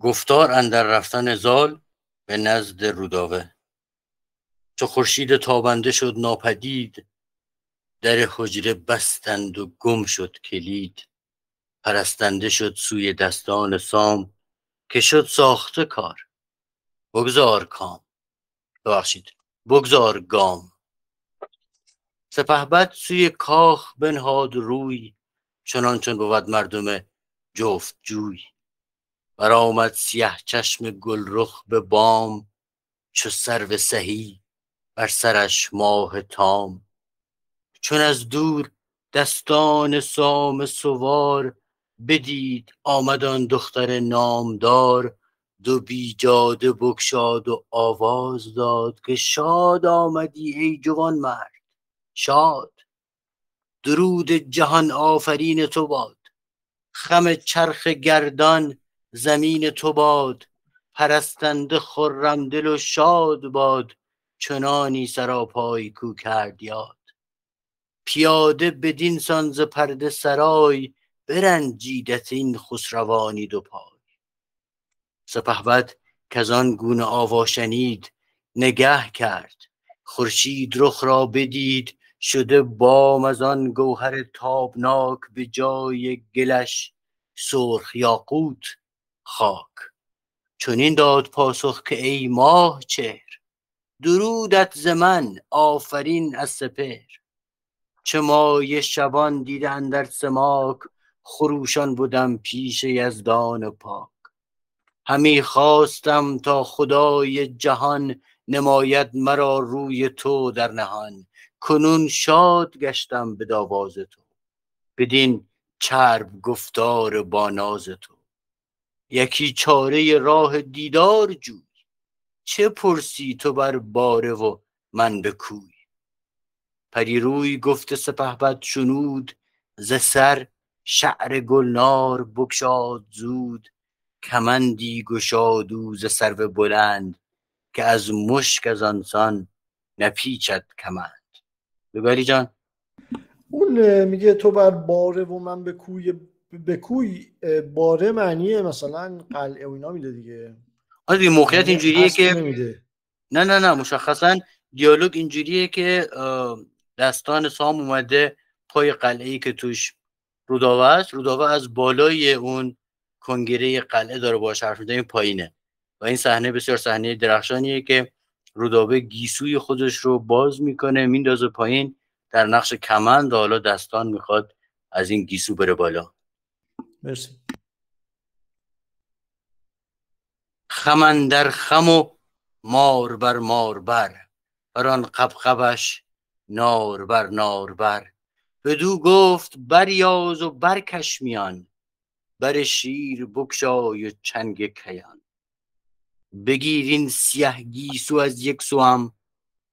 گفتار اندر رفتن زال به نزد روداوه. چو خورشید تابنده شد ناپدید در حجره بستند و گم شد کلید. پرستنده شد سوی دستان سام که شد ساخته کار. بگذار کام. ببخشید. بگذار گام. سپهبد سوی کاخ بنهاد روی چنان چون بود مردم جفت جوی. برآمد سیه چشم گلرخ به بام چو سرو سهی بر سرش ماه تام. چون از دور دستان سام سوار بدید آمدان دختر نامدار. دو بیجاده بکشاد و آواز داد که شاد آمدی ای جوان مرد شاد. درود جهان آفرین تو باد خم چرخ گردان زمین تو باد پرستنده خرم دل و شاد باد چنانی سراپای کو کرد یاد. پیاده بدین سان ز پرده سرای برنجیدت این خسروانی دو پای. سپهبد کزان گونه آوا شنید نگه کرد. خورشید رخ را بدید شده بام از آن گوهر تابناک به جای گلش. سرخ یاقوت خاک. چنین داد پاسخ که ای ماه چهر درودت ز من آفرین از سپهر. چه مایه شبان دیدن در سماک خروشان بودم پیش یزدان پاک. همی خواستم تا خدای جهان نماید مرا روی تو در نهان. کنون شاد گشتم به داواز تو. بدین چرب گفتار با ناز تو. یکی چاره راه دیدار جوی. چه پرسی تو بر باره و من به کوی؟ پریروی گفت سپهبد شنود ز سر شعر گلنار بگشاد زود. کمندی گشاد او ز سرو بلند که از مشک از آنسان نپیچد کمند. بگاری جان. اون میگه تو بر باره و من به کوی به کوی باره معنیه مثلا قلعه و اینا میده دیگه. آره موقعیت اینجوریه که نه نه نه مشخصا دیالوگ اینجوریه که دستان سام اومده پای قلعه ای که توش روداوه است. روداوه از بالای اون کنگره قلعه داره باش حرف می‌زنه این پایینه. و این صحنه بسیار صحنه درخشانیه که رودابه گیسوی خودش رو باز می‌کنه میندازه پایین در نقش کمند حالا دستان می‌خواد از این گیسو بره بالا. مرسی. خمن در خم و مار بر مار بر بر آن قبقبش نار بر نار بر. بدو گفت بریاز و برکش میان بر شیر بکشای و چنگ کیان. بگیر این سیه گیسو از یک سوام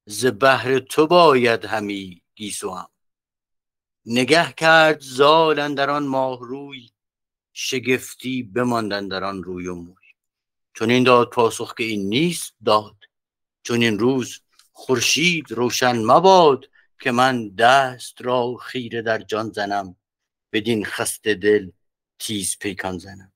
ز بهر تو باید همی گیسوام. نگه کرد زال در آن ماه روی شگفتی بماندن در آن روی و موی. چون این داد پاسخ که این نیست داد. چون این روز خورشید روشن مباد که من دست را خیره در جان زنم. بدین خسته دل تیز پیکان زنم.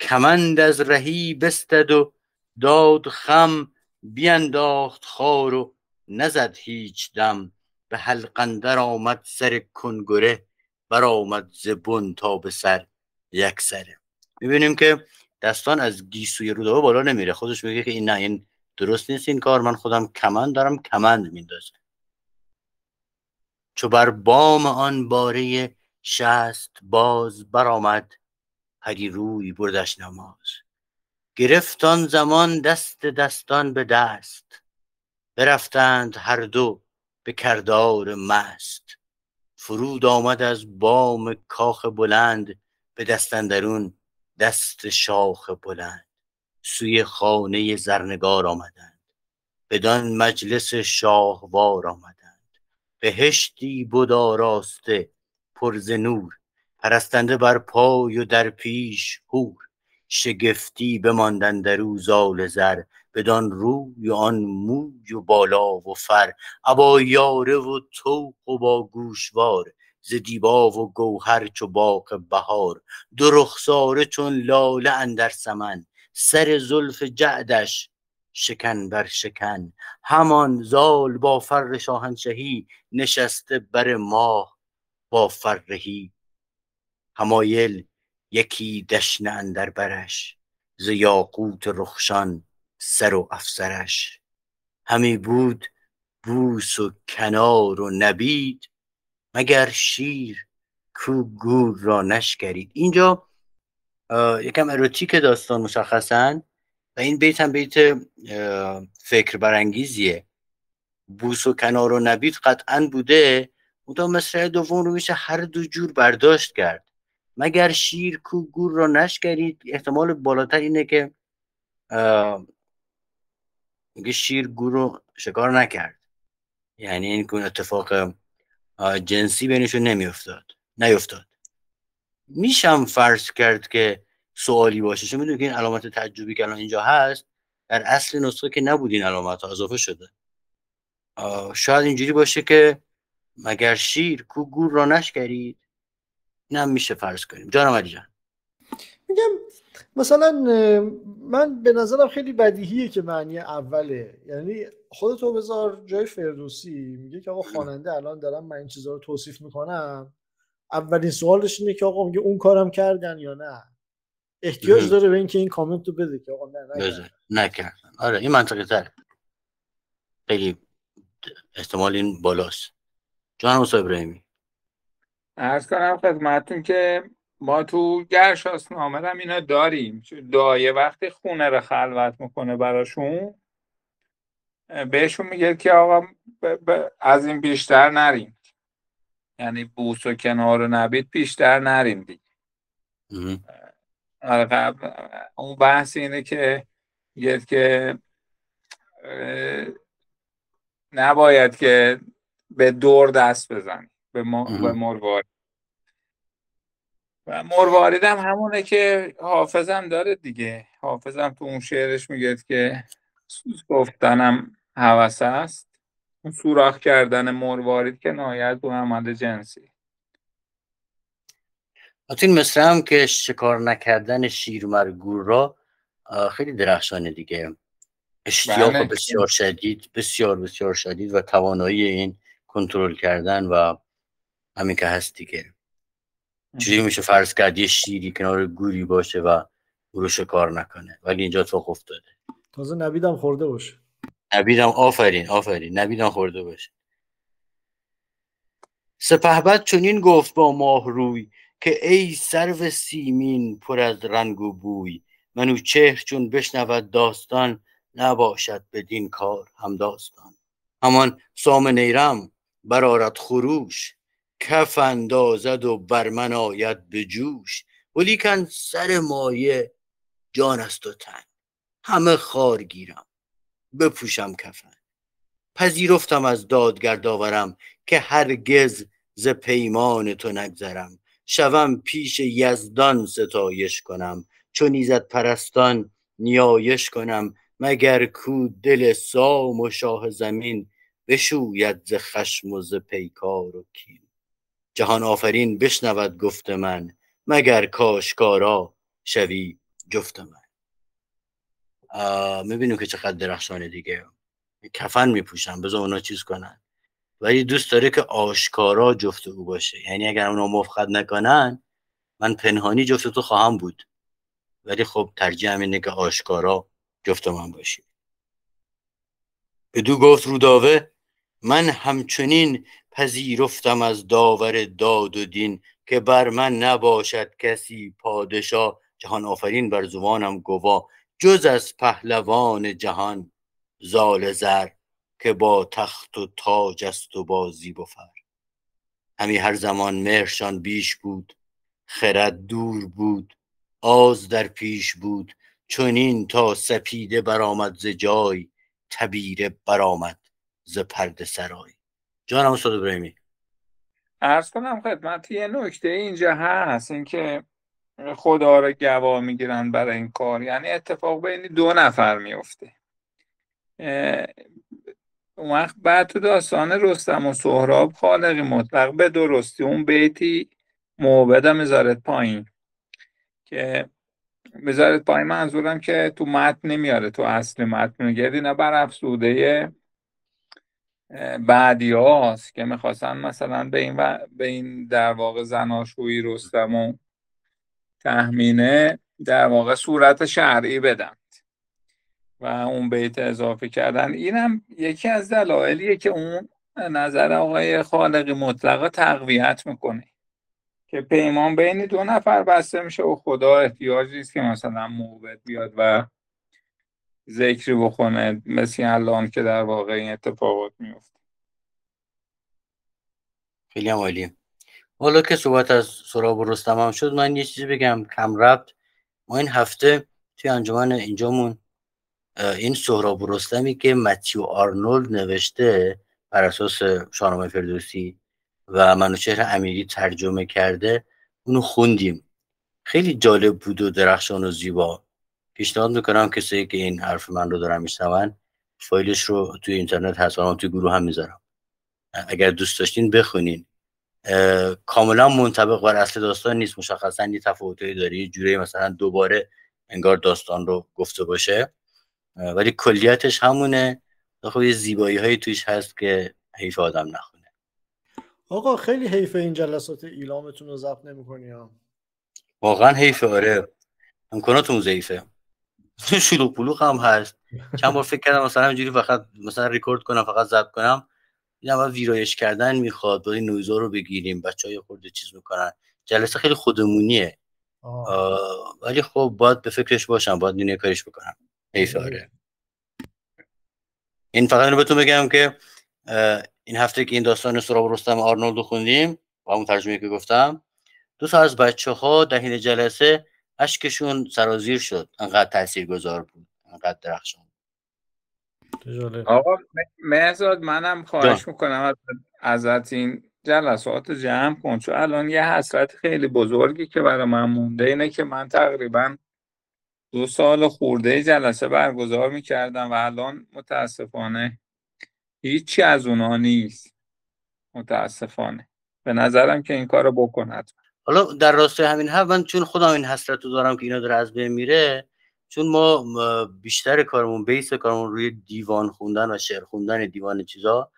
کمند از رهی بستد و داد خم بینداخت خار و نزد هیچ دم. به حلقندر آمد سر کنگره بر آمد زبون تا به سر. یک سره. می‌بینیم که دستان از گیسوی رودابه بالا نمیره. خودش میگه که این نه این درست نیست این کار. من خودم کمند دارم کمند میندازم. چو بر بام آن باره شست باز برآمد پری روی بردش نماز. گرفت آن زمان دست دستان به دست. برفتند هر دو به کردار مست. فرود آمد از بام کاخ بلند. به دستندرون دست شاخ بلند. سوی خانه زرنگار آمدند. بدان مجلس شاهوار آمدند. بهشتی بود آراسته پر نور. پرستنده بر پای و در پیش هور شگفتی بماندن در او زال زر. بدان روی و آن موی و بالا و فر. ابا یاره و توق و با گوشوار. ز دیبا و گوهر چو باغ بهار دو رخساره چون لاله اندر سمن. سر زلف جعدش شکن بر شکن. همان زال با فر شاهنشهی نشسته بر ماه با فرهی همایل یکی دشنه اندر برش ز یاقوت رخشان سر و افسرش. همی بود بوس و کنار و نبید مگر شیر کو گور را نشکرید. اینجا یکم اروتیک داستان مشخصا و این بیت هم بیت فکر برانگیزیه. بوس و کنار و نبید قطعا بوده. اون مصرع دوم رو میشه هر دو جور برداشت کرد. مگر شیر کو گور را نشکرید؟ احتمال بالاتر اینه که میگه شیر گور رو شکار نکرد. یعنی این اتفاق جنسی بینشون نمیافتاد. نیفتاد میشم فرض کرد که سوالی باشه. چون می‌دونی که این علامت تعجبی که الان اینجا هست در اصل نسخه که نبود این علامت ها اضافه شده. شاید اینجوری باشه که مگر شیر کو گور را نشکرید؟ این میشه فرض کنیم. جانم علی جان. میگم مثلا من به نظرم خیلی بدیهیه که معنی اوله. یعنی خودتو بذار جای فردوسی میگه که آقا خواننده الان دارم من این چیزها رو توصیف می‌کنم. اولین سوالش اینه که آقا میگه اون کارم کردن یا نه؟ احتیاج داره به اینکه این کامنت رو بده که آقا نه نکردن. آره این منطقی تر خیلی احتمال این بالاست. جان ابراهیمی ارز کنم خدمتون که ما تو گرشاس نامه هم اینا داریم. دایه وقتی خونه رو خلوت می‌کنه براشون بهشون میگه که آقا از این بیشتر نریم. یعنی بوس و کنار و نبید بیشتر نریم دیگه. آره اون بحث اینه که میگه که نباید که به دور دست بزنی. به, مروارید و مروارید هم همونه که حافظم داره دیگه. حافظم تو اون شعرش میگه که گفتنم حوث است. اون سوراخ کردن مروارید که نهایت به عمل جنسی. این مثل هم که شکار نکردن شیرمرگور را خیلی درخشانه دیگه. اشتیاق بله. بسیار شدید بسیار بسیار شدید و توانایی این کنترل کردن و همین که هست دیگه. چجوری میشه فرض کرد یه شیری کنار گوری باشه و او رو شکار نکنه؟ ولی اینجا تو افتاده. تازه نبیدم خورده باشه. نبیدم آفرین آفرین. نبیدم خورده باشه. سپهبد چنین گفت با ماه روی که ای سرو سیمین پر از رنگ و بوی منو چهر چون بشنود داستان نباشد بدین کار هم داستان. همان سام نیرم برارت خروش کف اندازد و بر من آید به جوش ولیکن سر مایه جان است و تن. همه خار گیرم بپوشم کفن. پذیرفتم از دادگر داورم که هرگز ز پیمان تو نگذرم. شوم پیش یزدان ستایش کنم چون ایزد پرستان نیایش کنم. مگر کو دل سام و شاه زمین بشوید ز خشم و ز پیکار و کین؟ جهان آفرین بشنود گفت من مگر کاشکارا شوی جفت من. می‌بینیم که چقدر درخشانه دیگه. کفن میپوشن بذار اونا چیز کنن. ولی دوست داره که آشکارا جفت او باشه. یعنی اگر اونا مفقد نکنن من پنهانی جفت تو خواهم بود. ولی خب ترجیح اینه که آشکارا جفت من باشی. بدو گفت روداوه من همچنین پذیرفتم از داور داد و دین که بر من نباشد کسی پادشاه. جهان آفرین بر زبانم گوا جز از پهلوان جهان. زال زر که با تخت و تاج است و با زیب و همی هر زمان مهرشان بیش بود خرد دور بود آز در پیش بود. چنین تا سپیده برآمد ز جای تبیره برآمد ز پرده سرای. جانم استاد ابراهیمی. ارز کنم خدمت یه نکته اینجا هست اینکه خدا رو گوا می‌گیرن برای این کار. یعنی اتفاق بین دو نفر میفته اون وقت بعد تو داستان رستم و سهراب خالقی مطلق به درستی اون بیتی موبدم می‌ذارد پایین. که می‌ذارد پایین منظورم که تو متن نمیاره تو اصل متن. میگردی نه بر افسوده بعدی هاست که می‌خواستن مثلا به این, به این در واقع زناشویی رستم و تحمینه در واقع صورت شرعی بدن و اون بیت اضافه کردن. اینم یکی از دلایلیه که اون نظر آقای خالقی مطلقه تقویت می‌کنه که پیمان بین دو نفر بسته میشه و خدا احتیاجی است که مثلا موبت بیاد و ذکری بخونه مثل الان که در واقع این اتفاقات میفته. خیلی هم عالی حالا که صحبت از سراب و رستم هم شد من یه چیزی بگم. کم ربط ما این هفته توی انجمن اینجامون این سهراب و رستمی که متیو آرنولد نوشته بر اساس شاهنامه فردوسی و منوچهر امیری ترجمه کرده اونو خوندیم. خیلی جالب بود و درخشان و زیبا. پیشنهاد می‌کنم کسی که این حرف من رو دارن میشنون فایلش رو توی اینترنت هست و توی گروه هم می‌ذارم. اگر دوست داشتین بخونین. کاملا منطبق بر اصل داستان نیست مشخصا یه تفاوتایی داره. یه جوری مثلا دوباره انگار داستان رو گفته باشه. ولی کلیتش همونه. خب یه زیبایی هایی توش هست که حیف آدم نخونه. آقا خیلی حیف این جلسات ایلامتون رو ضبط نمی‌کنی واقعا حیف آره. امکاناتون ضعیفه. شلوغ پلوغ هم هست. چند بار فکر کردم مثلا اینجوری فقط مثلا ریکورد کنم فقط ضبط کنم. این هم ویرایش کردن می‌خواد باید نویزا رو بگیریم بچه های خورده چیز می‌کنن. جلسه خیلی خودمونیه. ولی خب باید به فکرش باشم باید دنیا کارش بکنم. حیف آره. این فقط اینو بهتون بگم که این هفته که این داستان سراب رستم آرنولد خوندیم با اون ترجمه که گفتم دو تا از بچه ها دهین جلسه اشکشون سرازیر شد. انقدر تاثیر گذار بود. انقدر درخشان آقا مهزاد منم خواهش می‌کنم ازت این جلسات جمع کن. چون الان یه حسرت خیلی بزرگی که برای من مونده اینه که من تقریبا دو سال خورده جلسه برگزار می‌کردم و الان متاسفانه هیچی از اونها نیست. متاسفانه. به نظرم که این کارو بکند حالا در راستای همین هم من چون خودم این حسرت رو دارم که اینا داره از بین میره چون ما بیشتر کارمون بیس کارمون روی دیوان خوندن و شعر خوندن دیوان چیزا.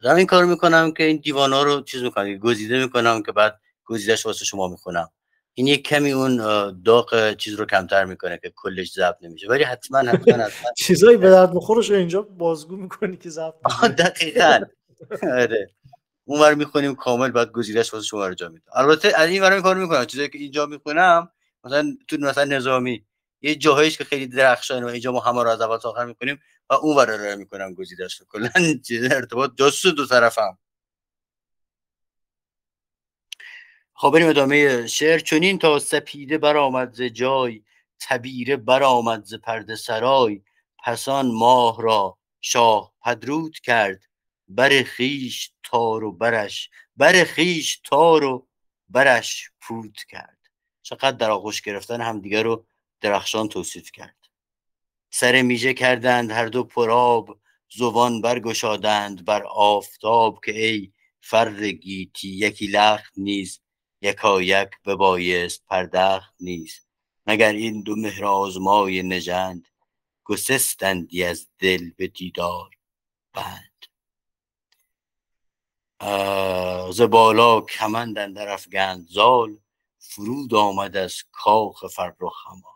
دارم این کار می‌کنم که این دیوان ها رو چیز می‌کنم گزیده می‌کنم که بعد گزیدش واسه شما می‌خونم. این یک کمی اون داغ چیز رو کمتر می‌کنه که کلش ضبط نمیشه. ولی حتما حتما حتما چیزایی به درد بخورش اینجا بازگو می‌کنی که ضبط دقیقاً. آره. اونور می‌خونیم کامل بعد گزیدش واسه شما رو جا البته از این ور کار می‌کنم. چیزایی که اینجا می‌خونم مثلا تو مثلا نظامی یه جاهایش که خیلی درخشان و اینجا ما همه رو از اول تا آخر می‌کنیم و اون ور رو می‌کنم گزیدش کلا ارتباط جاسوس دو طرفم. خب بریم ادامه شعر. چنین تا سپیده برآمد ز جای تبیره برآمد ز پرده سرای. پسان ماه را شاه پدرود کرد. بر خیش تار و برش بر خیش تار و برش پود کرد. چقدر در آغوش گرفتن همدیگه رو درخشان توصیف کرد. سر میژه کردند هر دو پراب زوان برگشادند بر آفتاب که ای فرد گیتی یکی لخت نیست یکایک ببایست پردخت نیست مگر این دو مهر آزمای نژند گسستندی از دل به دیدار بند. ز بالا کمند اندر افگند. زال فرود آمد از کاخ فرخ همال.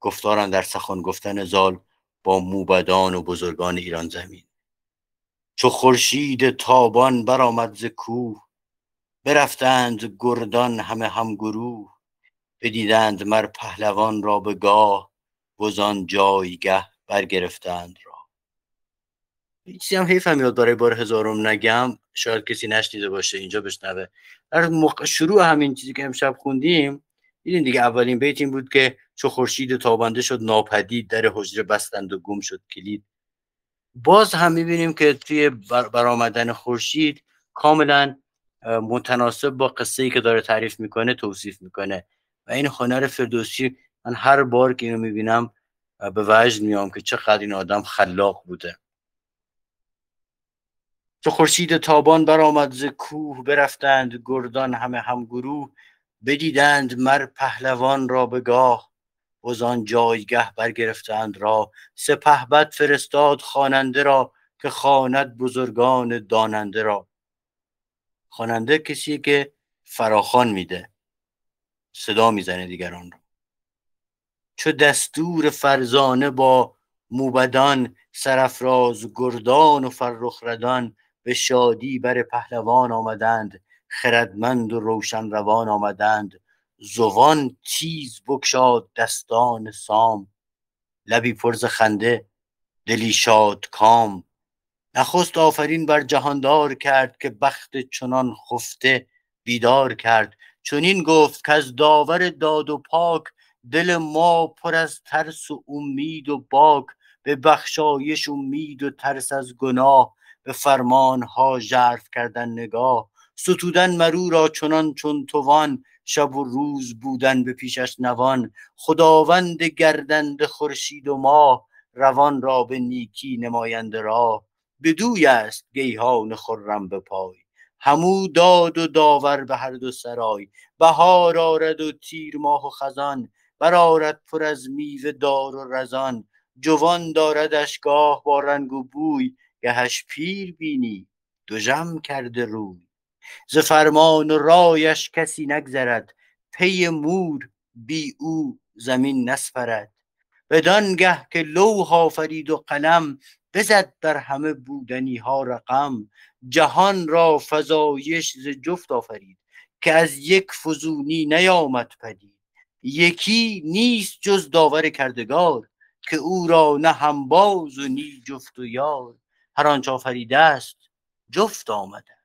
گفتارن در سخن گفتن زال با موبدان و بزرگان ایران زمین. چو خورشید تابان برآمد ز کوه برفتند گردان همه هم گروه. بدیدند مر پهلوان را به گاه وزان جایگه برگرفتند چیزی هم حیف هم برای بار هزارم نگم. شاید کسی نشنیده باشه اینجا بشنوه. در شروع همین چیزی که امشب خوندیم دیدین دیگه اولین بیت این بود که چو خورشید تابنده شد ناپدید در حجره بستند و گم شد کلید. باز هم می‌بینیم که توی برآمدن خورشید کاملا متناسب با قصه ای که داره تعریف می‌کنه توصیف می‌کنه. و این هنر فردوسی من هر بار که اینو می‌بینم به وجد میام که چقدر این آدم خلاق بوده. چو خورشید تابان برآمد ز کوه برفتند گردان همه همگروه بدیدند مر پهلوان را به گاه وز آن جایگه برگرفتند را سپهبد فرستاد خواننده را که خواند بزرگان داننده را. خواننده کسی که فراخان میده صدا می‌زنه دیگران رو. چو دستور فرزانه با موبدان سرفراز گردان و فرخ ردان به شادی بر پهلوان آمدند خردمند و روشن روان آمدند. زوان تیز بکشاد دستان سام. لبی پرز خنده دلی شاد کام. نخست آفرین بر جهاندار کرد که بخت چنان خفته بیدار کرد. چنین گفت که از داور داد و پاک دل ما پر از ترس و امید و باک. به بخشایش امید و ترس از گناه به فرمان ها ژرف کردن نگاه ستودن مرو را چنان چون توان شب و روز بودن به پیشش نوان. خداوند گردند خورشید و ماه روان را به نیکی نماینده راه. بدوی است گیهان خرم به پای. همو داد و داور به هر دو سرای. بهار آرد و تیر ماه و خزان. برارد پر از میوه دار و رزان. جوان داردش گاه با رنگ و بوی. گهش پیر بینی دو جم کرده روی. ز فرمان و رایش کسی نگذرد پی مور بی او زمین نسپرد. بدانگه که لوح آفرید و قلم بزد بر همه بودنی ها رقم. جهان را فزایش ز جفت آفرید که از یک فزونی نیامد پدید. یکی نیست جز داور کردگار که او را نه همباز و نی جفت و یار. هر آنچه آفریده است جفت آمدند.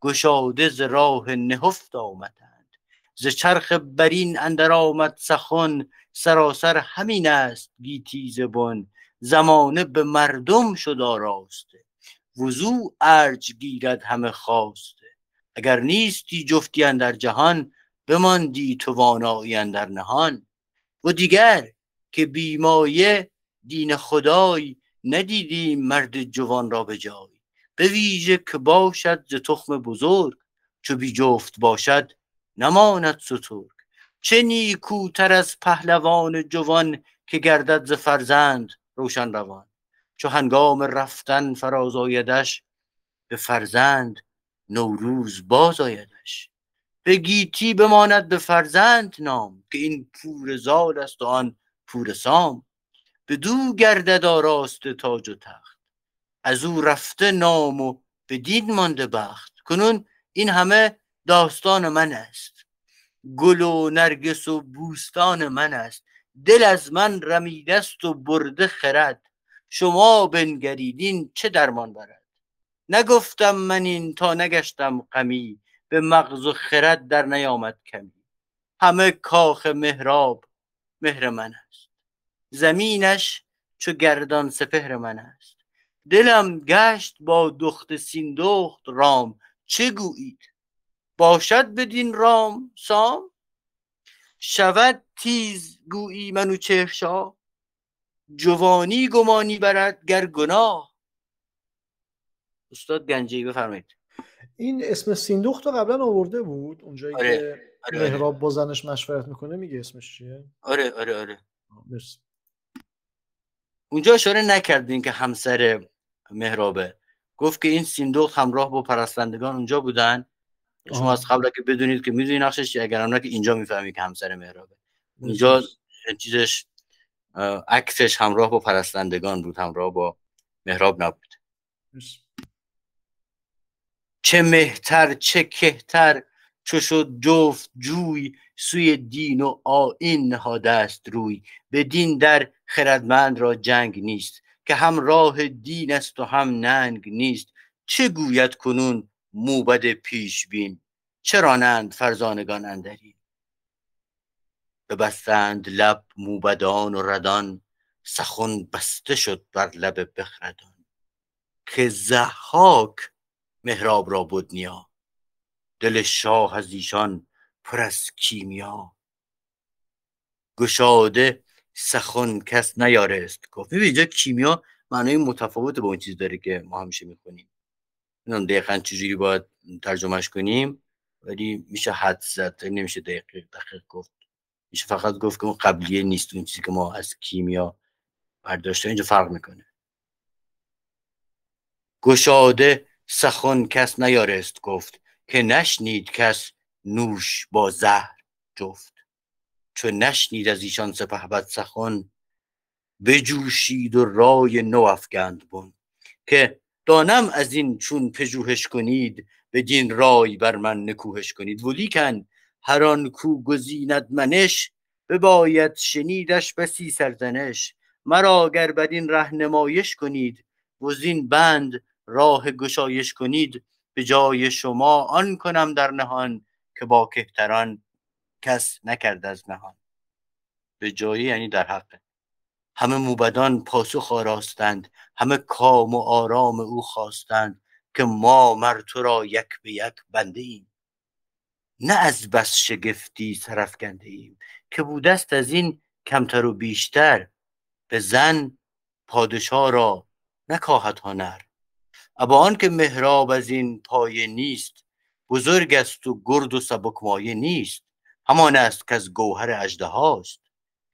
گشاده ز راه نهفت آمدند. ز چرخ برین اندر آمد سخن سراسر همین است گیتی زبان زمانه به مردم شد آراسته. وضوع ارج گیرد همه خواسته. اگر نیستی جفتی در جهان بماندی تو وانایی در نهان. و دیگر که بیمایه دین خدای ندیدیم مرد جوان را به جای؟ به ویژه که باشد ز تخم بزرگ چو بی جفت باشد نماند سترگ. چه نیکوتر از پهلوان جوان که گردد ز فرزند روشن روان. چو هنگام رفتن فراز آیدش به فرزند نوروز باز آیدش. به گیتی بماند به فرزند نام که این پور زال است و آن پور سام. به دو گردد آراست تاج و تخت. از او رفته نام و به دین مانده بخت. کنون این همه داستان من است. گل و نرگس و بوستان من است. دل از من رمیده است و برده خرد. شما بنگریدین چه درمان برد؟ نگفتم من این تا نگشتم غمی. به مغز و خرد در نیامد کمی. همه کاخ مهراب مهر من است. زمینش چو گردان سپهر من است. دلم گشت با دخت سیندخت رام. چه گویید؟ باشد بدین رام سام؟ شود تیز گویی منو چهرشا جوانی گمانی برد گر گناه؟ استاد گنجی بفرمایید. این اسم سیندخت رو قبلا آورده بود؟ اونجایی آره. که آره آره. مهراب با زنش مشورت می‌کنه میگه اسمش چیه؟ آره آره آره. مرسی. اونجا اشاره نکردین که همسر مهرابه. گفت که این سیندخت همراه با پرستندگان اونجا بودن. شما. از قبل که بدونید که می‌دونی نقشش چیه اگر که اینجا می‌فهمی که همسر مهرابه. اینجا چیزش عکسش همراه با پرستندگان بود همراه با مهراب نبود. چه مهتر چه کهتر چو شد جفت جوی سوی دین و آیین نهاده است روی. به دین در خردمند را جنگ نیست که هم راه دین است و هم ننگ نیست. چه گوید کنون موبد پیش بین چرانند فرزانگان اندری ببستند لب موبدان و ردان سخن بسته شد بر لب بخردان. که زحاک مهراب را بود نیا دل شاه از ایشان پر از کیمیا. گشاده سخن کس نیارست. گفت ببین اینجا کیمیا معنای متفاوت با اون چیز داره که ما همیشه می‌کنیم نمی‌دونم دقیقا چجوری باید ترجمهش کنیم ولی میشه حد زد نمیشه دقیق دقیق گفت. میشه فقط گفت که اون قبلیه نیست اون چیزی که ما از کیمیا برداشته اینجا فرق می‌کنه. گشاده سخن کس نیارست گفت. که نشنید کس نوش با زهر جفت. چو نشنید از ایشان سپه بد سخن بجوشید و رای نو افگند بون که دانم از این چون پژوهش کنید بدین رای بر من نکوهش کنید. ولیکن هر آن کو گزیند منش بباید شنیدش بسی سرزنش. مرا اگر بر این ره نمایش کنید وزین بند راه گشایش کنید. به جای شما آن کنم در نهان که با کهتران کس نکرد از نهان. به جایی یعنی در حق. همه موبدان پاسخ آراستند. همه کام و آرام او خواستند که ما مر تو را یک به یک بنده ایم. نه از بس شگفتی سرفکنده ایم. که بودست از این کمتر و بیشتر. به زن پادشاه را نکاهد هنر. ابا که مهراب از این پایه نیست بزرگ است و گرد و سبک مایه نیست. همان است که از گوهر اجده هاست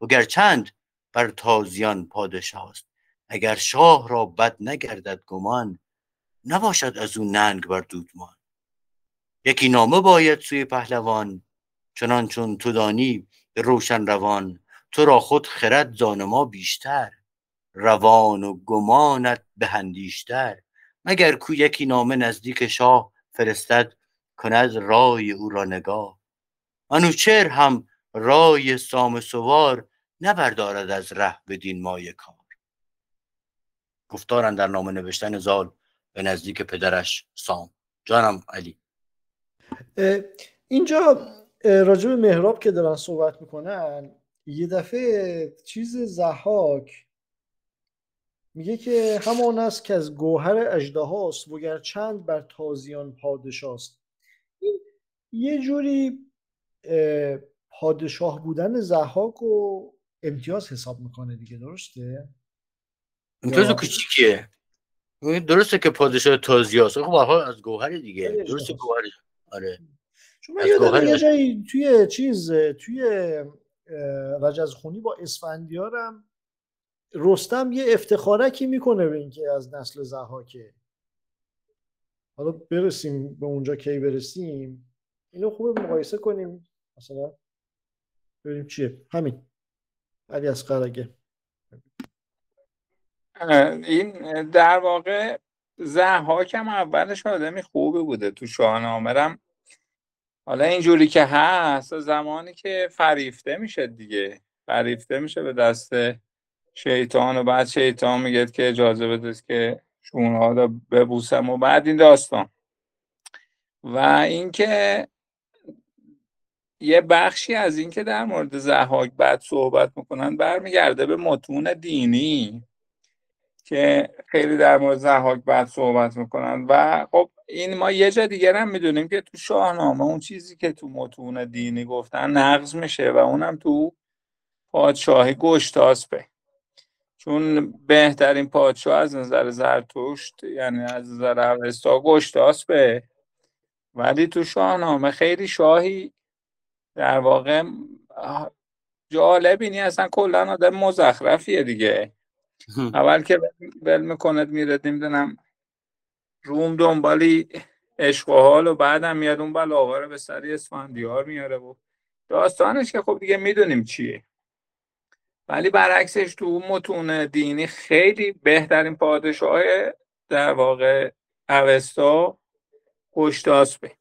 و چند بر تازیان پادشاه است. اگر شاه را بد نگردد گمان نباشد از او ننگ بر دودمان. یکی نامه باید سوی پهلوان چنان چون تو دانی روشن روان. تو را خود خرد زان ما بیشتر روان و گمانت به هندیشتر مگر کو یکی نامه نزدیک شاه فرستد کند رای او را نگاه؟ منوچر هم رای سام سوار نبردارد از ره بدین مایه کار. گفتارن در نامه نوشتن زال به نزدیک پدرش سام. جانم علی. اینجا راجب مهراب که دارن صحبت می‌کنن یه دفعه چیز زحاک میگه که همان است که از گوهر اجده هاست وگر چند بر تازیان پادشاست. این یه جوری پادشاه بودن زحاک و امتیاز حساب می‌کنه دیگه درسته؟ امتیاز کوچیکیه درسته که پادشاه تازی هست خب از گوهر دیگه درسته گوهر آره. چون من یادم یه جایی توی چیز توی رجز خونی با اسفندیارم رستم یه افتخارکی می‌کنه به اینکه از نسل زهاکه حالا برسیم به اونجا کی برسیم. اینو خوب مقایسه کنیم. مثلا ببینیم چیه. همین. علی از قرگه. این در واقع زهاک هم اولش آدمی خوبی بوده. تو شاهنامه حالا اینجوری که هست زمانی که فریفته میشه دیگه. فریفته میشه به دست شیطان و بعد شیطان میگه که اجازه بده که شونها رو ببوسم و بعد این داستان. و اینکه یه بخشی از اینکه در مورد زهاک بعد صحبت می‌کنن برمیگرده به متون دینی که خیلی در مورد زهاک بعد صحبت می‌کنن. و خب این ما یه جا دیگر هم می‌دونیم که تو شاهنامه اون چیزی که تو متون دینی گفتن نقض میشه و اونم تو پادشاهی گشتاسپه چون بهترین پادشاه از نظر زرتشت یعنی از نظر اوستا گشتاسپه ولی تو شاهنامه خیلی شاهی. در واقع جالب اینی اصلا کلا آدم مزخرفیه دیگه. اول که ول می‌کند میره نمی‌دونم روم دنبالی عشق و حال و بعدم میاد اون بلاواره به سری اسفندیار میاره و داستانش که خب دیگه می‌دونیم چیه. ولی برعکسش تو متون دینی خیلی بهترین پادشاه در واقع اوستا به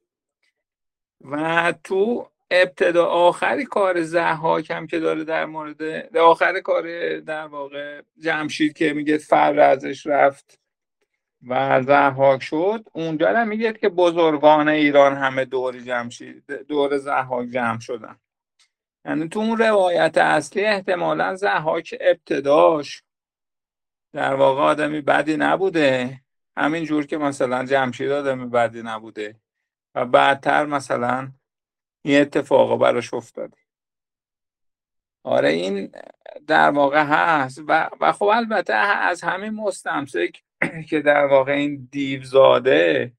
و تو ابتدا آخری کار زحاک هم که داره در مورد آخر کار در واقع جمشید که میگه فر ازش رفت و زحاک شد اونجا هم میگه که بزرگان ایران همه دور جمشید دور زحاک جمع شدن. یعنی تو اون روایت اصلی احتمالا زحاک ابتداش. در واقع آدمی بدی نبوده. همین جور که مثلا جمشید آدمی بدی نبوده. و بعدتر مثلا این اتفاقا براش افتاده. آره این در واقع هست. و, و خب البته از همین مستمسک که در واقع این دیوزاده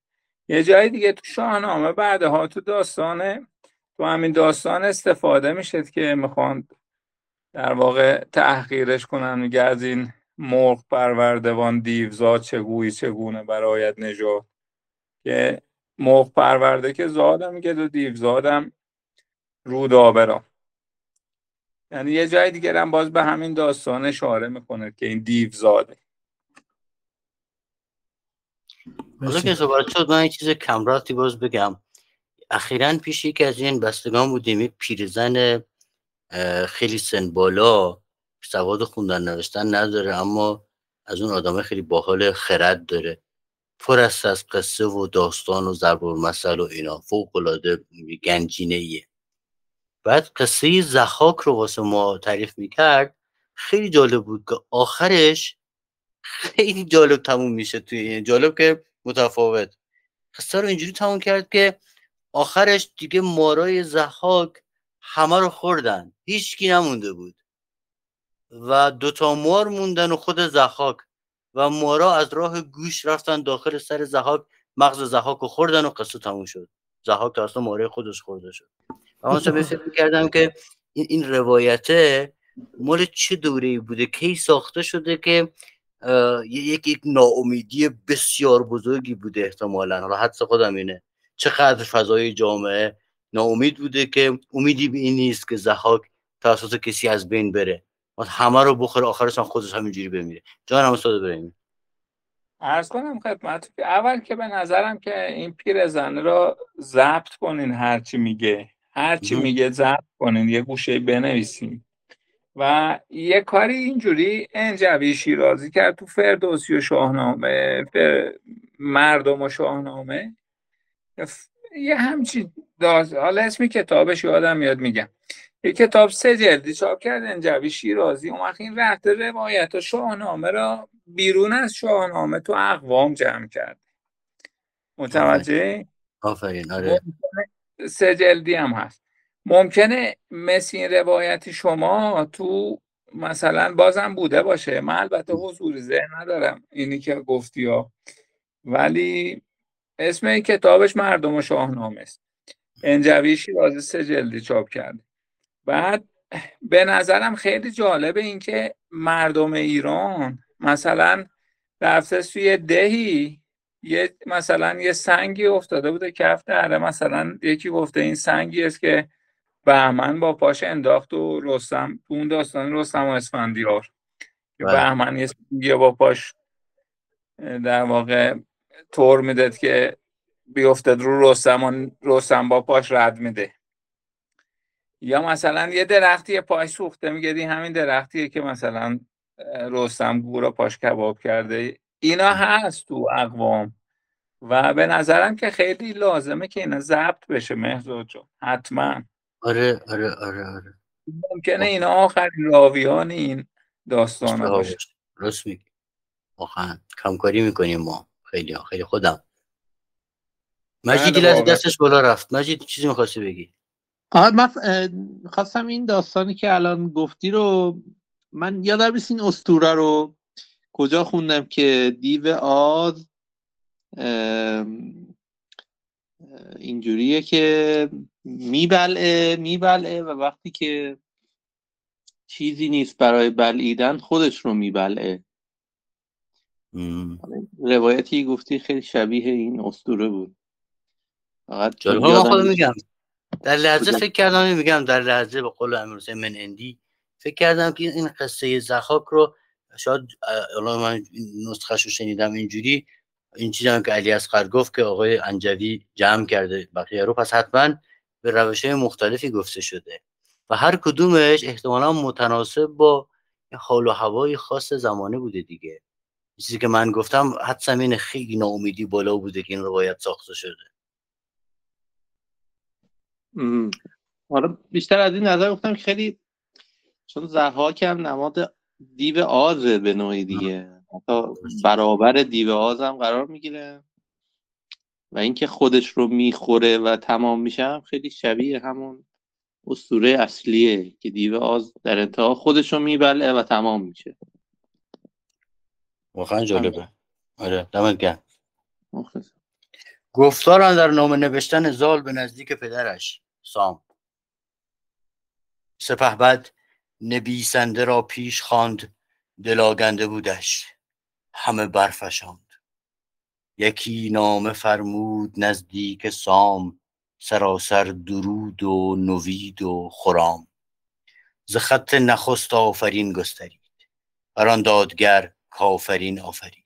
یه جای دیگه تو شاهنامه بعدها تو داستان تو همین داستان استفاده میشه که می‌خوان در واقع تحقیرش کنن میگه از این مرغ پروردوان دیوزاد چگویی چگونه برایت نجات. که مرغ پرورده که زادم میگه دو دیوزادم رود آبرا یعنی یه جای دیگه هم باز به همین داستان اشاره می‌کنه که این دیوزاده حالا که صحبت شد من چیز کمراتی باز بگم. اخیرا پیش یکی از این بستگان بودیم یک پیرزن خیلی سن بالا سواد خوندن نوشتن نداره اما از اون آدم خیلی باحال خرد داره. پر است از قصه و داستان و ضرب المثل و اینا فوق العاده گنجینه ایه بعد قصه زخاک رو واسه ما تعریف می‌کرد. خیلی جالب بود که آخرش خیلی جالب تموم میشه توی جالب که متفاوت. قصه رو اینجوری تموم کرد که آخرش دیگه مارای زخاک همه رو خوردن. هیچکی نمونده بود. و دوتا مار موندن و خود زخاک و مارا از راه گوش رفتن داخل سر زحاک. مغز زحاک رو خوردن و قصه تموم شد. زحاک اصلا ماره خودش خورده شد. و من فکر کردم که این, این روایته مال چه دوره بوده؟ کی ساخته شده که یک یک ناامیدی بسیار بزرگی بوده احتمالا. حالا حدس خودم اینه. چقدر فضای جامعه ناامید بوده که امیدی به این نیست که زحاک توسط کسی از بین بره. همه رو بخوره آخرش هم خودش همینجوری بمیره. جان هم استاد بریم ارز کنم خدمت اول که به نظرم که این پیر زن را ضبط کنین هرچی میگه. هرچی میگه ضبط کنین یه گوشه بنویسین. و یه کاری اینجوری انجوی شیرازی کرد تو فردوسی و شاهنامه مردم و شاهنامه. یه همچین داز حالا اسمی کتابش یادم میاد میگم. یه کتاب سه جلدی چاپ کرد انجوی شیرازی. اون وقت این رفت روایت و شاهنامه را بیرون از شاهنامه تو اقوام جمع کرد. متوجه؟ آفرین. آره. سه جلدی هم هست. ممکنه مثل این روایت شما تو مثلا بازم بوده باشه. من البته حضور ذهن ندارم اینی که گفتی ها. ولی اسم این کتابش مردم و شاهنامه است. انجوی شیرازی سه جلدی چاپ کرده بعد به نظرم خیلی جالبه اینکه مردم ایران مثلا رفته توی دهی یه مثلا یه سنگی افتاده بوده کف دره مثلا یکی گفته این سنگی است که بهمن با پاش انداخت و رستم اون داستان رستم و اسفندیار. که بله. بهمن یه سنگی با پاش در واقع طور می‌داد که بیفتد رو رستم رستم با پاش رد میده. یا مثلا یه درختی پای سوخته میگه همین درختیه که مثلا رستم گورا پاش کباب کرده. اینا هست تو اقوام. و به نظرم که خیلی لازمه که اینا ضبط بشه مهزاد جان. حتما. آره آره آره آره. ممکنه اینا آخرین راویان این داستان باشه. راست میگی. واقعا کمکاری می‌کنیم ما. خیلی خیلی خودم. مجید بله دستش بالا رفت. مجید چیزی می‌خواستی بگی؟ آه من خواستم این داستانی که الان گفتی رو من یادم نیست این استوره رو کجا خوندم که دیو آز اینجوریه که میبلعه میبلعه و وقتی که چیزی نیست برای بلعیدن خودش رو میبلعه. روایتی گفتی خیلی شبیه این استوره بود. فقط خودم میگم. در لحظه فکر کردم میگم در لحظه به قول امیر من اندی. فکر کردم که این قصه زخاک رو شاید الان من نسخه رو شنیدم اینجوری. این چیزی هم که علی اصغر گفت که آقای انجوی جمع کرده بقیه رو پس حتما به روش مختلفی گفته شده. و هر کدومش احتمالا متناسب با حال و هوای خاص زمانه بوده دیگه. چیزی که من گفتم حدسم این خیلی ناامیدی بالا بوده که این روایت ساخته شده. حالا بیشتر از این نظر گفتم خیلی چون زحاک هم نماد دیو آزه به نوعی دیگه. حتی برابر دیو آز هم قرار می‌گیره. و اینکه خودش رو می‌خوره و تمام میشه خیلی شبیه همون اسطوره اصلیه که دیو آز در انتها خودش رو میبله و تمام میشه. واقعا جالبه. آره دمت گرم. گفتار در نام نوشتن زال به نزدیک پدرش سام. سپه بعد نبیسنده را پیش خواند دلاگنده بودش. همه برفشاند. یکی نامه فرمود نزدیک سام. سراسر درود و نوید و خرام. ز خط نخست آفرین گسترید. بر آن دادگر کافرین آفرید.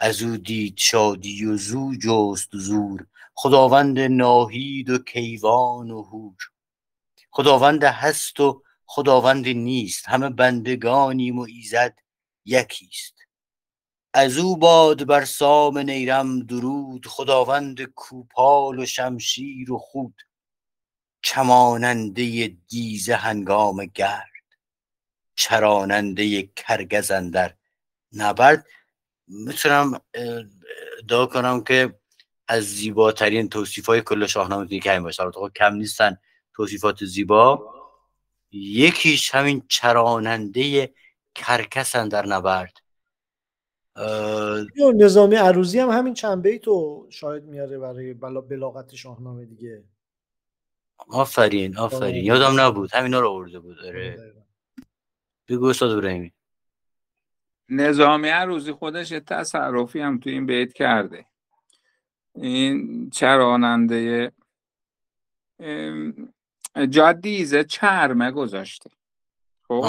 از او دید شادی و زو جست زور. خداوند ناهید و کیوان و هور خداوند هست و خداوند نیست. همه بندگانیم و ایزد یکیست. از او باد بر سام نیرم درود. خداوند کوپال و شمشیر و خود. کماننده دیزه هنگام گرد. چراننده کرگزندر نبرد. می‌تونم ادعا کنم که از زیباترین توصیف های کل شاهنامه دیگه همین باشه. خب کم نیستن توصیفات زیبا. یکیش همین چراننده کرکسن در نبرد. نظامی عروضی هم همین چند بیتو شاید میاره برای بلاغت شاهنامه دیگه. آفرین آفرین. یادم نبود. همینا رو آورده بود. آره. بگو استاد ابراهیمی. نظامی عروضی خودش یه تصرفی هم تو این بیت کرده. این چراننده جادیزه چرمه گذاشته. خب؟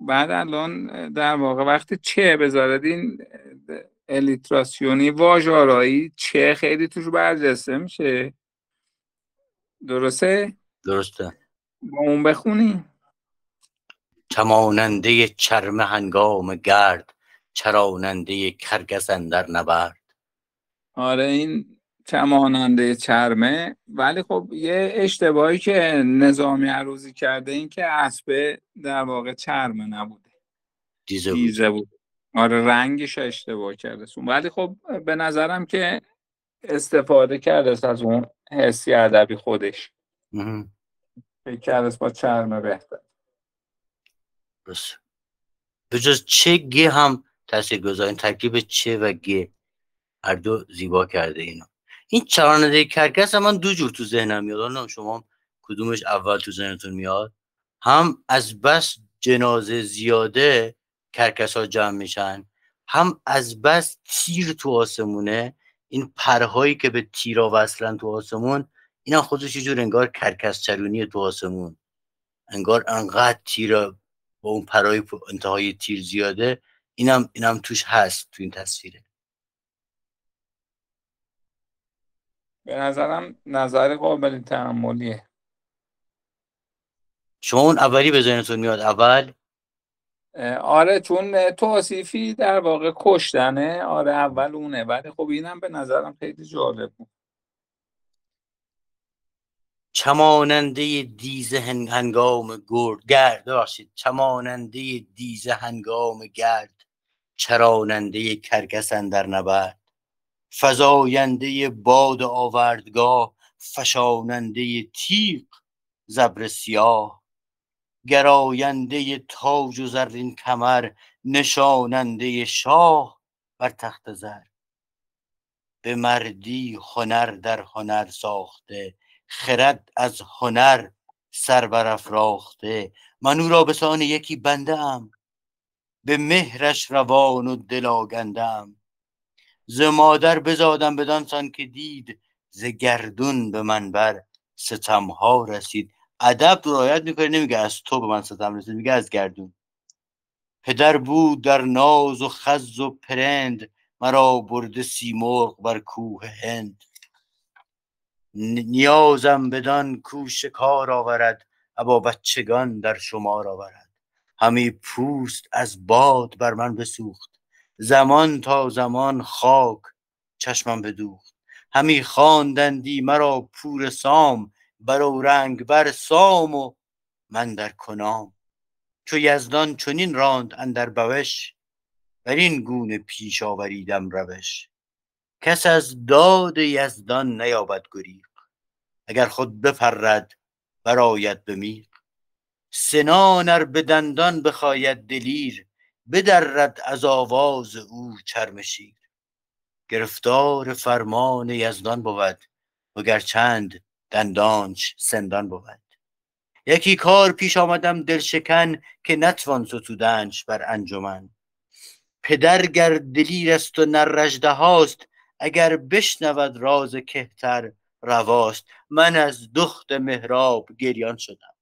بعد الان در واقع وقتی چه بذارد این الیتراسیونی واژارایی چه خیلی توش برجسته میشه. درسته؟ درسته. با اون بخونی. چماننده چرم هنگام گرد چراننده کرگزن در نبرد. آره این چماننده چرمه. ولی خب یه اشتباهی که نظامی عروضی کرده این که اسبه در واقع چرمه نبوده. دیزه, دیزه بود. آره رنگش اشتباه کرده ولی خب به نظرم که استفاده کرده از اون حسی ادبی خودش. فکر کرده با چرمه بهتر. به جز چه گه هم تاثیر گذارین ترکیب چه و گه هر دو زیبا کرده اینو این چراننده کرکس هم دو جور تو ذهنم میاد. شما کدومش اول تو ذهنتون میاد. هم از بس جنازه زیاده کرکس ها جمع میشن. هم از بس تیر تو آسمونه. این پرهایی که به تیرا وصلن تو آسمون اینا خودش یه جور انگار کرکس چرونی تو آسمون. انگار انقدر تیر با اون پرهای انتهای تیر زیاده اینم اینم توش هست تو این تصویره. به نظرم نظر قابل تعملیه شما اون اولی به ذهنتون میاد اول؟ آره چون توصیفی در واقع کشتنه. آره اول اونه. ولی خب اینم به نظرم خیلی جالب بود. چماننده دیزه هنگام گرد. گرد باشید چماننده دیزه هنگام گرد. چراننده کرکسن در نبرد. فزاینده باد آوردگاه. فشاننده تیغ زبر سیاه. گراینده تاج و زرین کمر. نشاننده شاه بر تخت زر. به مردی هنر در هنر ساخته. خرد از هنر سر برافراخته. من او را به سان یکی بنده ام به مهرش روان و دل آگنده ز مادر بزادم بدان که دید ز گردون به من بر ستم ها رسید. ادب رایت می‌کنه نمیگه از تو به من ستم رسید میگه از گردون. پدر بود در ناز و خز و پرند مرا برده سیمرغ بر کوه هند. نیازم بدان کو شکار آورد ابا بچگان در شمار آورد. همی پوست از باد بر من بسوخت. زمان تا زمان خاک چشمم بدوخت. همی خواندندی مرا پور سام برو رنگ بر سام و من در کنام. چو یزدان چنین راند اندر بوش بر این گونه پیش آوریدم روش. کس از داد یزدان نیابد گریق اگر خود بپرد برآید به میغ. سنان ار به دندان بخواید دلیر بدرد از آواز او چرم شیر. گرفتار فرمان یزدان بود وگر چند دندانش سندان بود. یکی کار پیش آمدم دلشکن که نتوان ستودنش بر انجمن. پدر گر دلیر است و نرجده هاست اگر بشنود راز کهتر رواست من از دخت مهراب گریان شدم.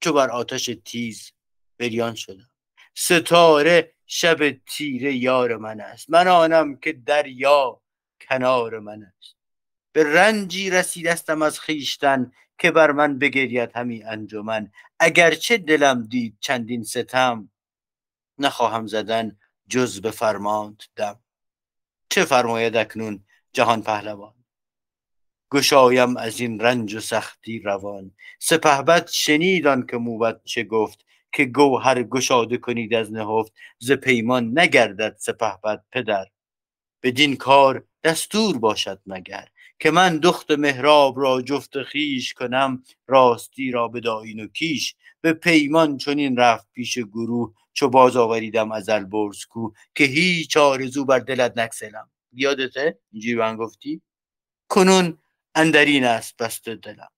چو بر آتش تیز بریان شدم. ستاره شب تیره یار من است. من آنم که دریا کنار من است. به رنجی رسیدستم از خیشتن که بر من بگرید همی انجمن. اگرچه دلم دید چندین ستم نخواهم زدن جز به فرماند دم چه فرماید اکنون جهان پهلوان؟ گشایم از این رنج و سختی روان. سپهبد شنیدان که موبت چه گفت که گوهر گشاده کنید از نهفت. ز پیمان نگردد سپهبد پدر. بدین کار دستور باشد مگر. که من دخت مهراب را جفت خیش کنم راستی را به داین و کیش. به پیمان چنین رفت پیش گروه چو باز آوریدم از البرز کو که هیچ آرزو بر دلت نکسلم. یادته؟ اینجوری من گفتی؟ کنون اندرین است بسته دلم.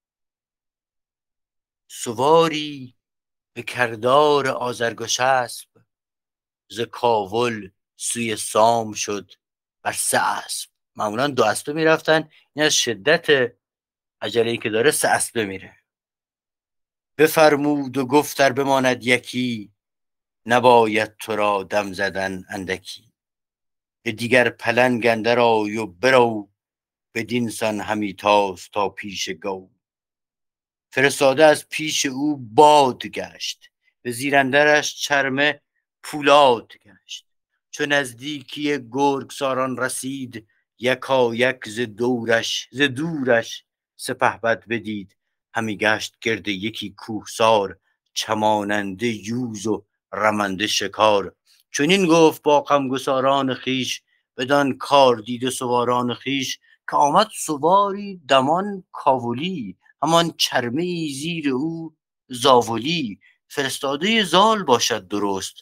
سواری به کردار آزرگوش اسب ز کاول سوی سام شد بر سه اسب. معمولا دو اسبه می‌رفتن. این از شدت عجله که داره سه اسبه میره. بفرمود و گفتر بماند یکی نباید تو را دم زدن اندکی. به دیگر پلنگ اندر آی و برو بدین سان همی تاز تا پیش گو. فرستاده از پیش او باد گشت به زیرندرش چرمه پولاد گشت. چون نزدیکی گرگ ساران رسید یکا یک ز دورش ز دورش سپهبد بدید. همی گشت گرد یکی کوهسار چماننده یوز و رمنده شکار. چون این گفت با غمگساران خیش بدان کار دید سواران خیش که آمد سواری دمان کاولی همان چرمه زیر او زاولی. فرستاده زال باشد درست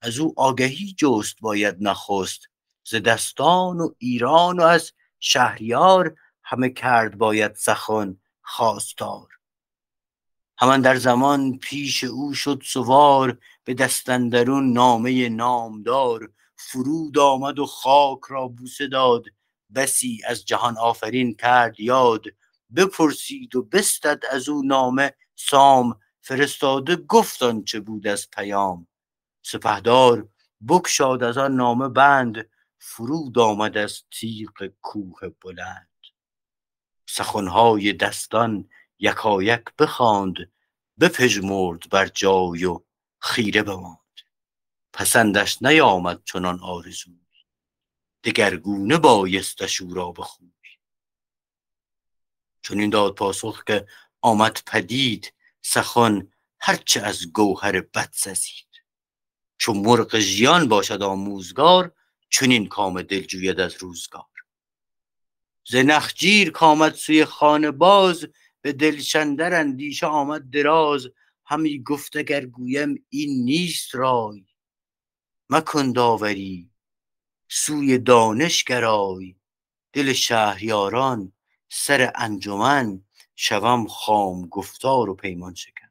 از او آگهی جست باید نخست. ز دستان و ایران و از شهریار همه کرد باید سخن خواستار. همان در زمان پیش او شد سوار به دستندرون نامه نامدار. فرود آمد و خاک را بوسه داد. بسی از جهان آفرین کرد یاد. بپرسید و بستد از او نامه سام. فرستاده گفت چه بود از پیام. سپهدار بکشاد از آن نامه بند. فرود آمد از تیغ کوه بلند. سخنهای دستان یکایک بخواند بپژمرد بر جای و خیره بماند. پسندش نیامد چنان آرزوی دگرگونه بایستش او را بخوی. چون این داد پاسخ که آمد پدید سخن هرچه از گوهر بد سزید. چون مرغ ژیان باشد آموزگار چنین کام دل جوید از روزگار. ز نخجیر کامد سوی خانه باز به دلشندر اندیشه آمد دراز. همی گفت اگر گویم این نیست رای. مکن داوری سوی دانش گرای. دل شهریاران سر انجمن شوم خام گفتار و پیمان شکن.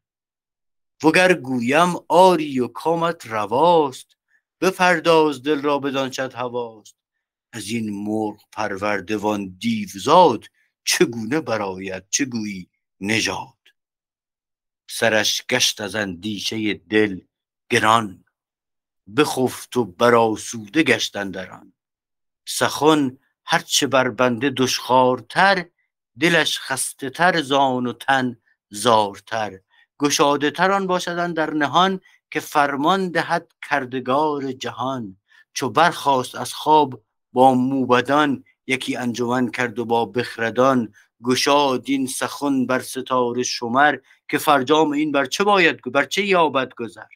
وگر گویم آری و کامت رواست. بپرداز دل را بدانشد هواست. از این مرغ پروردوان دیوزاد چگونه براید چه گویی سرش گشت از اندیشه دل گران بخفت و براسوده گشتن دران سخن هرچه بر بنده دشخوارتر دلش خسته تر زان و تن زارتر. گشاده تران باشدن در نهان که فرمان دهد کردگار جهان چو برخواست از خواب با موبدان یکی انجمن کرد و با بخردان. گشاد این سخن بر ستاره شمر که فرجام این بر چه باید بر چه یابد گذر؟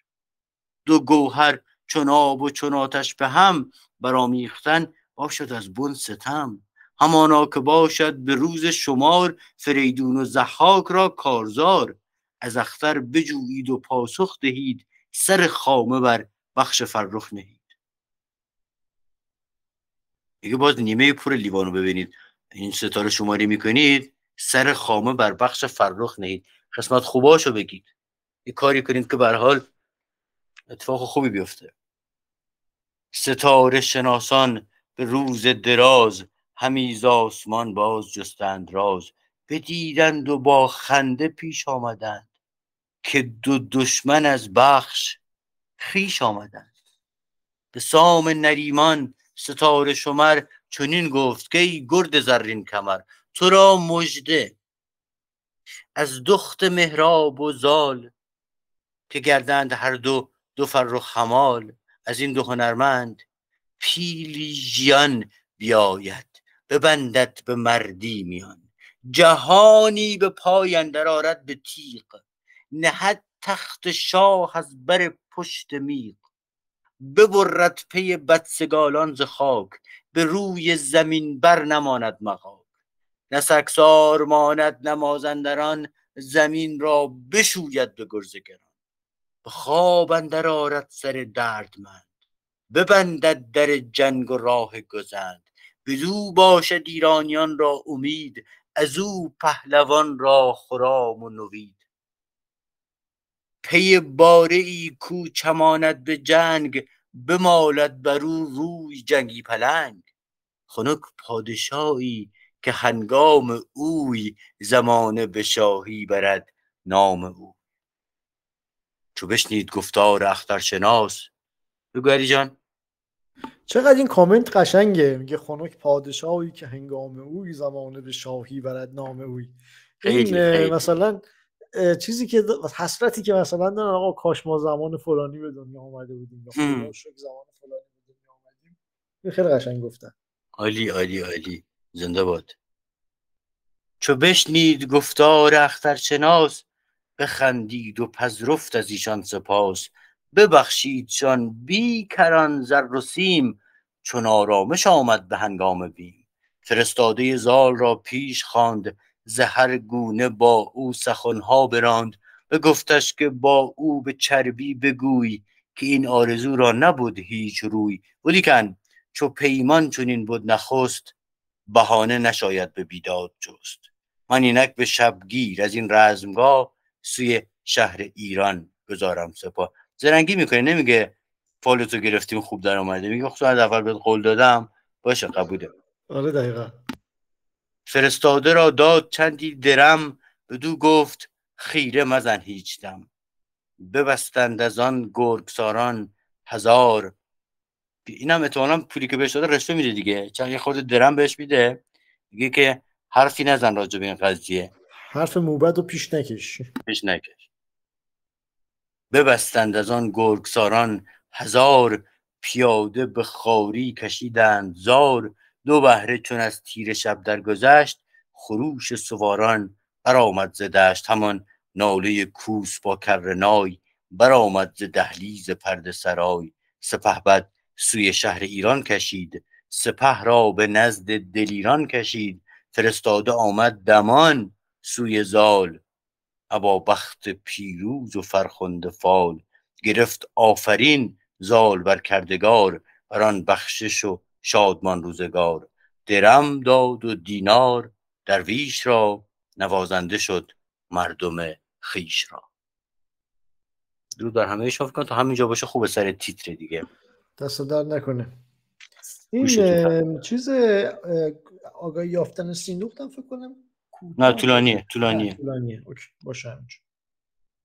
دو گوهر چون آب و چون آتش به هم برامیختن باشد از بن ستم. همانا که باشد به روز شمار فریدون و زحاک را کارزار. از اختر بجویید و پاسخ دهید سر خامه بر بخش فرخ نهید. میگه باز نیمه پور لیوانو ببینید. این ستاره شماری می‌کنید سر خامه بر بخش فرخ نهید. قسمت خوباشو بگید. یه کاری کنید که بر حال اتفاق خوبی بیفته. ستاره شناسان به روز دراز همی آسمان باز جستند راز. بدیدند و با خنده پیش آمدند. که دو دشمن از بخش خیش آمدند. به سام نریمان ستاره شمر چنین گفت که ای گرد زرین کمر تو را مژده از دخت مهراب و زال که گردند هر دو دو و خمال از این دو هنرمند پیلی ژیان بیاید ببندد به مردی میان. جهانی به پای اندر آرد به تیغ. نهد تخت شاه از بر پشت میغ. ببرد پی بدسگالان ز خاک به روی زمین بر نماند مغاک. نه سکسار ماند نمازندران زمین را بشوید به گرزگران به خواب اندر آرد سر دردمند ببندد در جنگ و راه گزند. بدو باشد ایرانیان را امید از او پهلوان را خرام و نوید. پی باره ای کو چماند به جنگ بمالد بر او روی جنگی پلنگ. خنک پادشاهی که هنگام اوی زمانه به شاهی برد نام او. چو بشنید گفتار اخترشناس بگو علی جان. چقدر این کامنت قشنگه. میگه خنک پادشاهی که هنگام اوی زمانه به شاهی برد نام اوی. این مثلا چیزی که حسرتی که مثلا دارن آقا کاش ما زمان فلانی به دنیا آمده بودیم یا زمان فلانی به دنیا آمدیم خیلی قشنگ گفتن. عالی عالی عالی. زنده باد. چو بشنید گفتار اخترشناس بخندید و پذرفت از ایشان سپاس. ببخشیدشان بی کران زر و سیم چون آرامش آمد به هنگام بیم فرستاده زال را پیش خواند. زهر گونه با او سخنها براند. گفتش که با او به چربی بگوی که این آرزو را نبود هیچ روی. ولیکن چو پیمان چنین بود نخست بهانه نشاید به بیداد جست. من اینک به شبگیر از این رزمگاه سوی شهر ایران گذارم سپاه. زرنگی می‌کنه نمیگه فالتو گرفتیم خوب در آمده میگه خب از اول بهت قول دادم. باشه قبوله. آره دقیقا. فرستاده را داد چندی درم بدو گفت خیره مزن هیچ دم. ببستند از آن گرگساران هزار. اینم احتمالا پولی که بهش داده رشته میده دیگه. چند یه خود درم بهش میده. میگه که حرفی نزن راجع به این قضیه. حرف موبد و پیش نکش. پیش نکش. ببستند از آن گرگساران هزار. پیاده به خاری کشیدند زار. دو بهره چون از تیر شب درگذشت خروش سواران برآمد ز دشت. همان ناله کوس با کرنای برآمد ز دهلیز پرده سرای. سپهبد سوی شهر ایران کشید سپه را به نزد دلیران کشید. فرستاده آمد دمان سوی زال. ابا بخت پیروز و فرخنده فال. گرفت آفرین زال بر کردگار بر آن بخشش و شادمان روزگار. درم داد و دینار درویش را نوازنده شد مردم خیش را. درود بر همه شما کن تا همینجا باشه خوب سر تیتر دیگه. دست در نکنه. این چیز آگاهی یافتن سیندوختم فکر کنم. نه طولانیه طولانیه. طولانیه اوکی باشه